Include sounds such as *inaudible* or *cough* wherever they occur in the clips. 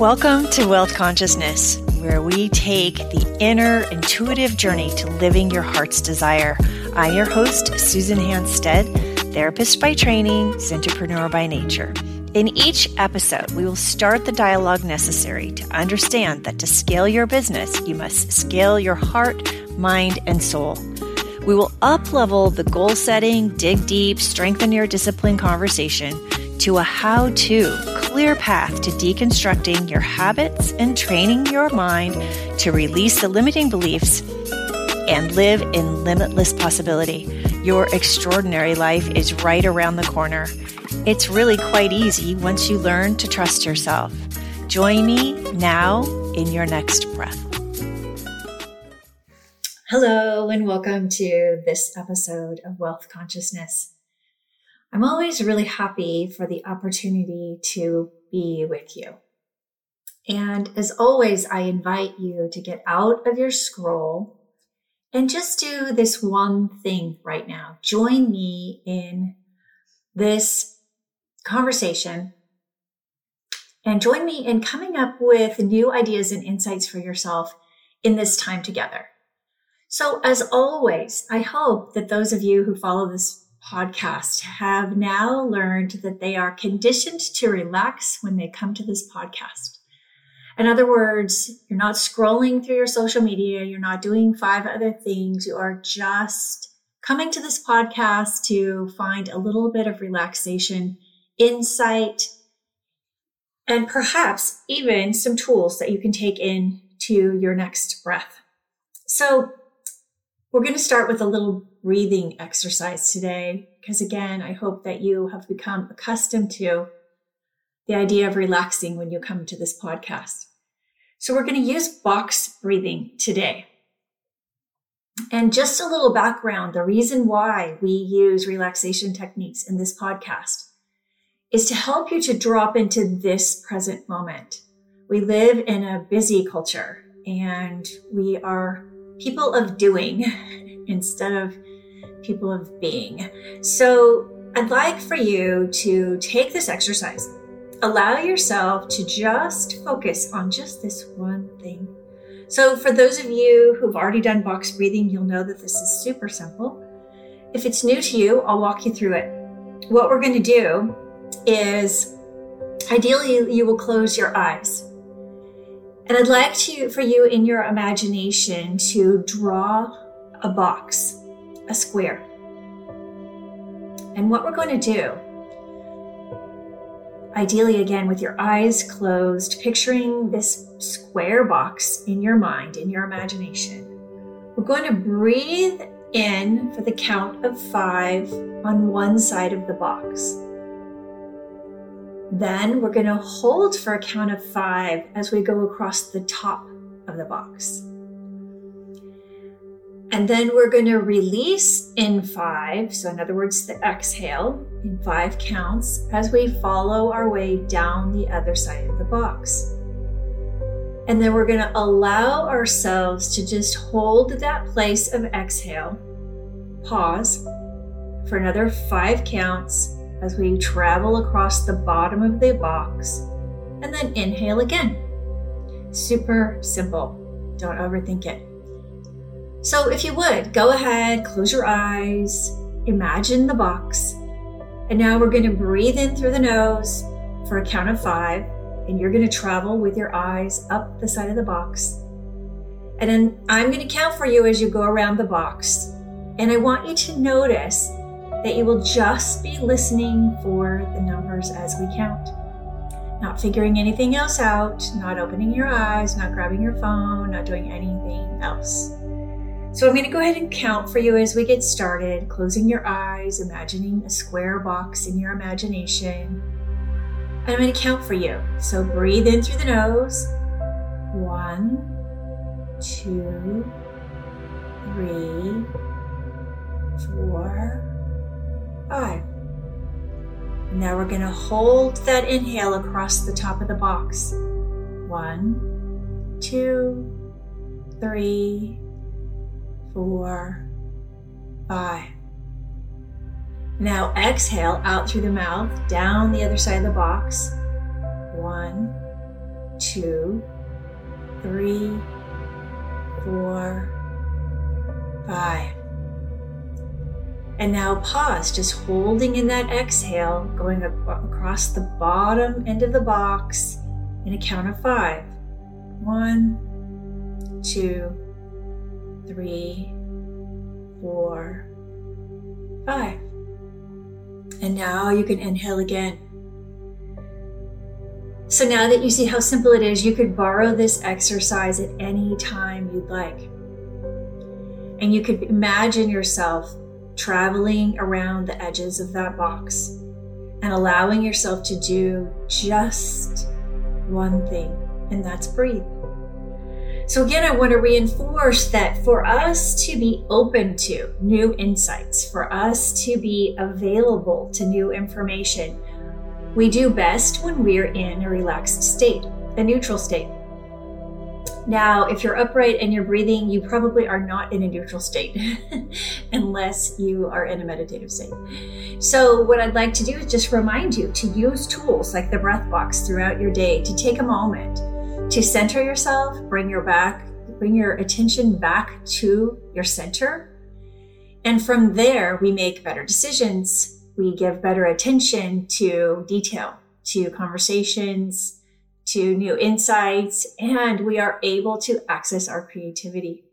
Welcome to Wealth Consciousness, where we take the inner intuitive journey to living your heart's desire. I'm your host, Susan Hanstead, therapist by training, entrepreneur by nature. In each episode, we will start the dialogue necessary to understand that to scale your business, you must scale your heart, mind, and soul. We will up level the goal setting, dig deep, strengthen your discipline conversation to a how to clear path to deconstructing your habits and training your mind to release the limiting beliefs and live in limitless possibility. Your extraordinary life is right around the corner. It's really quite easy once you learn to trust yourself. Join me now in your next breath. Hello, and welcome to this episode of Wealth Consciousness. I'm always really happy for the opportunity to be with you. And as always, I invite you to get out of your scroll and just do this one thing right now. Join me in this conversation and join me in coming up with new ideas and insights for yourself in this time together. So as always, I hope that those of you who follow this podcast have now learned that they are conditioned to relax when they come to this podcast. In other words, you're not scrolling through your social media, you're not doing five other things, you are just coming to this podcast to find a little bit of relaxation, insight, and perhaps even some tools that you can take in to your next breath. So, we're going to start with a little breathing exercise today, because again, I hope that you have become accustomed to the idea of relaxing when you come to this podcast. So we're going to use box breathing today. And just a little background the reason why we use relaxation techniques in this podcast is to help you to drop into this present moment. We live in a busy culture and we are people of doing *laughs* instead of people of being. So I'd like for you to take this exercise. Allow yourself to just focus on just this one thing. So, for those of you who've already done box breathing, you'll know that this is super simple. If it's new to you, I'll walk you through it. What we're going to do is ideally you will close your eyes. And I'd like to for you in your imagination to draw a box a square. And what we're going to do, ideally again with your eyes closed, picturing this square box in your mind, in your imagination, we're going to breathe in for the count of five on one side of the box. Then we're going to hold for a count of five as we go across the top of the box. And then we're going to release in five. So, in other words, the exhale in five counts as we follow our way down the other side of the box. And then we're going to allow ourselves to just hold that place of exhale, pause for another five counts as we travel across the bottom of the box, and then inhale again. Super simple. Don't overthink it. So, if you would, go ahead, close your eyes, imagine the box. And now we're going to breathe in through the nose for a count of five. And you're going to travel with your eyes up the side of the box. And then I'm going to count for you as you go around the box. And I want you to notice that you will just be listening for the numbers as we count. Not figuring anything else out, not opening your eyes, not grabbing your phone, not doing anything else. So I'm going to go ahead and count for you as we get started, closing your eyes, imagining a square box in your imagination. And I'm going to count for you. So breathe in through the nose. One, two, three, four, five. Now we're going to hold that inhale across the top of the box. One, two, three, four, five. Now exhale out through the mouth, down the other side of the box. One, two, three, four, five. And now pause, just holding in that exhale, going across the bottom end of the box in a count of five. One, two, three, four, five. And now you can inhale again. So now that you see how simple it is, you could borrow this exercise at any time you'd like. And you could imagine yourself traveling around the edges of that box and allowing yourself to do just one thing, and that's breathe. So, again, I want to reinforce that for us to be open to new insights, for us to be available to new information, we do best when we're in a relaxed state, a neutral state. Now, if you're upright and you're breathing, you probably are not in a neutral state *laughs* unless you are in a meditative state. So, what I'd like to do is just remind you to use tools like the breath box throughout your day to take a moment to center yourself, bring your back, bring your attention back to your center. And from there, we make better decisions we give better attention to detail, to conversations, to new insights, and we are able to access our creativity.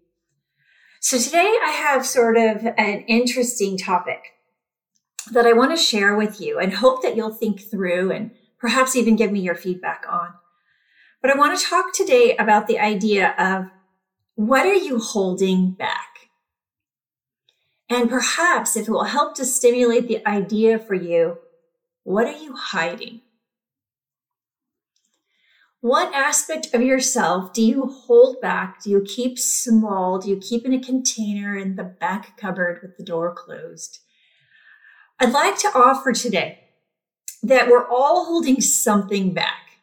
So today I have sort of an interesting topic that I want to share with you and hope that you'll think through and perhaps even give me your feedback on. But I want to talk today about the idea of what are you holding back? And perhaps if it will help to stimulate the idea for you, what are you hiding? What aspect of yourself do you hold back? Do you keep small? Do you keep in a container in the back cupboard with the door closed? I'd like to offer today that we're all holding something back.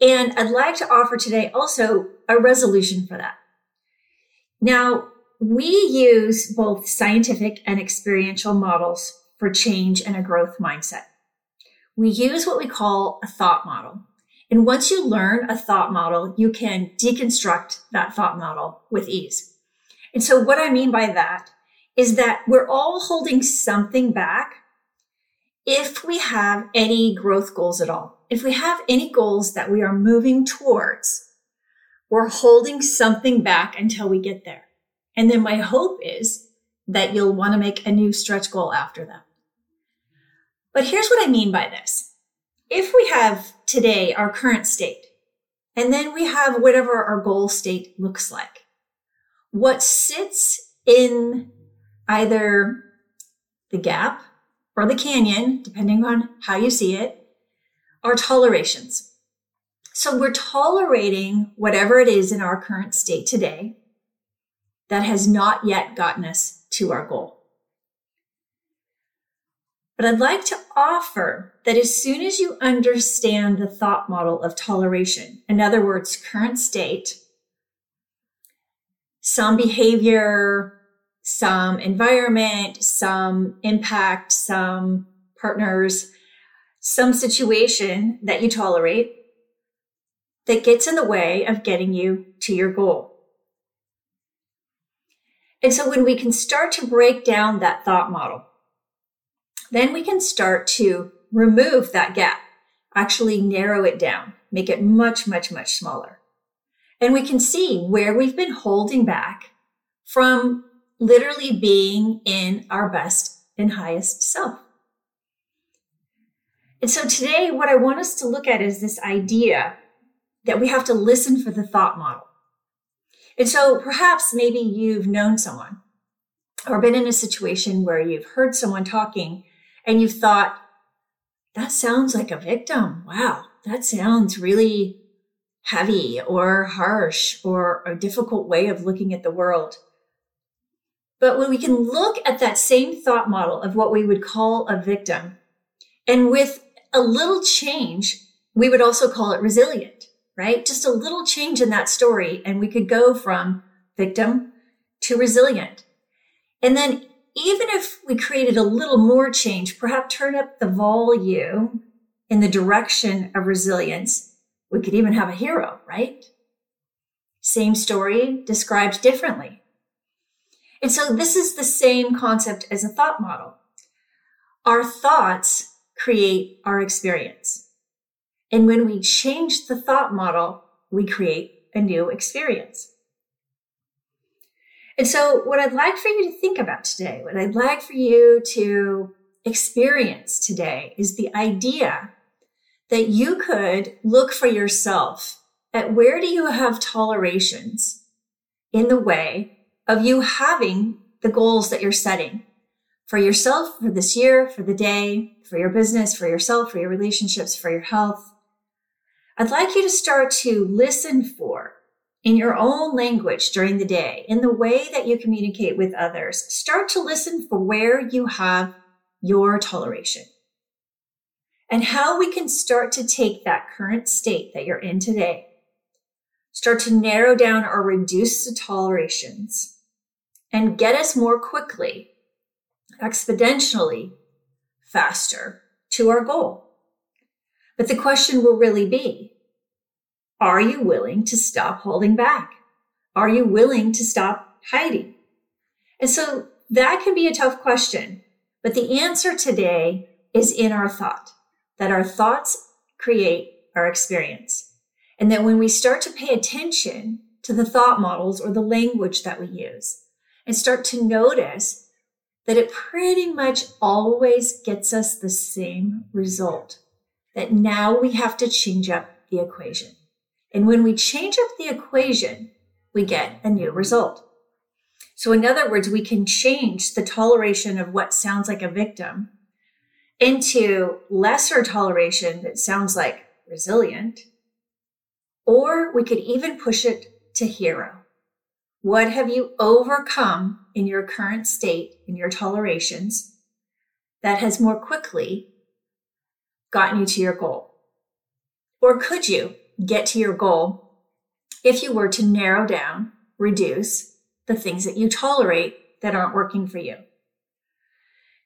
And I'd like to offer today also a resolution for that. Now, we use both scientific and experiential models for change and a growth mindset. We use what we call a thought model. And once you learn a thought model, you can deconstruct that thought model with ease. And so what I mean by that is that we're all holding something back if we have any growth goals at all. If we have any goals that we are moving towards, we're holding something back until we get there. And then my hope is that you'll want to make a new stretch goal after that. But here's what I mean by this. If we have today our current state, and then we have whatever our goal state looks like, what sits in either the gap or the canyon, depending on how you see it, are tolerations. So we're tolerating whatever it is in our current state today that has not yet gotten us to our goal. But I'd like to offer that as soon as you understand the thought model of toleration, in other words, current state, some behavior, some environment, some impact, some partners, some situation that you tolerate that gets in the way of getting you to your goal. And so when we can start to break down that thought model, then we can start to remove that gap, actually narrow it down, make it much, much, much smaller. And we can see where we've been holding back from literally being in our best and highest self. And so today, what I want us to look at is this idea that we have to listen for the thought model. And so perhaps maybe you've known someone or been in a situation where you've heard someone talking and you've thought, that sounds like a victim. Wow, that sounds really heavy or harsh or a difficult way of looking at the world. But when we can look at that same thought model of what we would call a victim, and with a little change, we would also call it resilient right? Just a little change in that story, and we could go from victim to resilient. And then, even if we created a little more change, perhaps turn up the volume in the direction of resilience, We could even have a hero, right? Same story described differently. And so this is the same concept as a thought model. Our thoughts create our experience. And when we change the thought model, we create a new experience. And so, what I'd like for you to think about today, what I'd like for you to experience today is the idea that you could look for yourself at where do you have tolerations in the way of you having the goals that you're setting for yourself, for this year, for the day, for your business, for yourself, for your relationships, for your health. I'd like you to start to listen for in your own language during the day, in the way that you communicate with others. Start to listen for where you have your toleration and how we can start to take that current state that you're in today, start to narrow down or reduce the tolerations and get us more quickly, exponentially faster to our goal. But the question will really be, are you willing to stop holding back? Are you willing to stop hiding? And so that can be a tough question, but the answer today is in our thought that our thoughts create our experience. And that when we start to pay attention to the thought models or the language that we use and start to notice that it pretty much always gets us the same result, that now we have to change up the equation. And when we change up the equation, we get a new result. So in other words, we can change the toleration of what sounds like a victim into lesser toleration that sounds like resilient, or we could even push it to hero. What have you overcome in your current state, in your tolerations, that has more quickly gotten you to your goal? Or could you get to your goal if you were to narrow down, reduce the things that you tolerate that aren't working for you?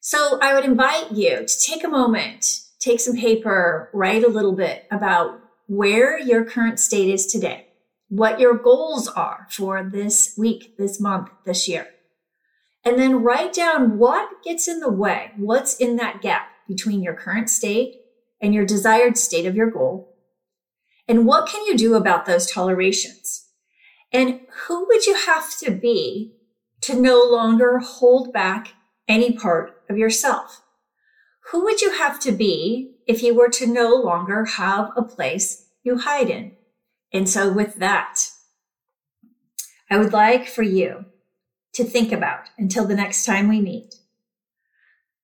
So I would invite you to take a moment, take some paper, write a little bit about where your current state is today, what your goals are for this week, this month, this year. And then write down what gets in the way, what's in that gap between your current state and your desired state of your goal. And what can you do about those tolerations? And who would you have to be to no longer hold back any part of yourself. Who would you have to be if you were to no longer have a place you hide in? And so with that, I would like for you to think about until the next time we meet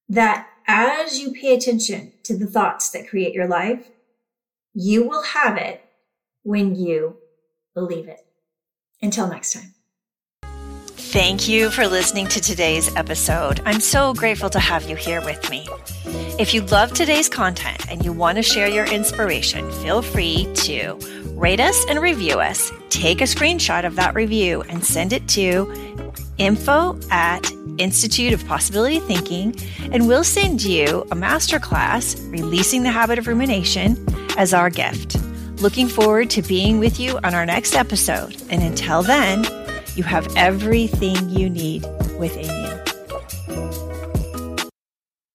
that as you pay attention to the thoughts that create your life, you will have it when you believe it. Until next time. Thank you for listening to today's episode. I'm so grateful to have you here with me. If you love today's content and you want to share your inspiration, feel free to rate us and review us. Take a screenshot of that review and send it to info at Institute of Possibility Thinking, and we'll send you a masterclass, Releasing the Habit of Rumination, as our gift. Looking forward to being with you on our next episode. And until then, you have everything you need within you.